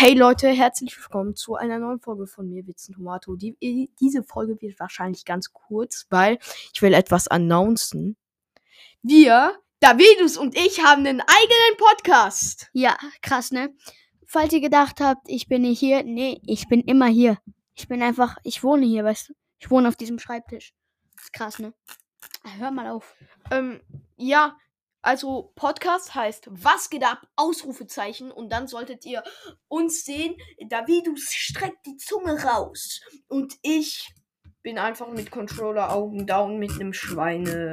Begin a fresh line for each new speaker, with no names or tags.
Hey Leute, herzlich willkommen zu einer neuen Folge von mir, Witzen Tomato. Die, diese Folge wird wahrscheinlich ganz kurz, weil ich will etwas announcen. Wir, Davidus und ich, haben einen eigenen Podcast.
Ja, krass, ne? Falls ihr gedacht habt, ich bin nicht hier, nee, ich bin immer hier. Ich bin einfach, ich wohne hier, weißt du? Ich wohne auf diesem Schreibtisch. Das ist krass, ne? Hör mal auf.
Ähm, ja, also Podcast heißt Was geht ab? Ausrufezeichen und dann solltet ihr uns sehen. Davidus streckt die Zunge raus und ich bin einfach mit Controller Augen down mit einem Schweine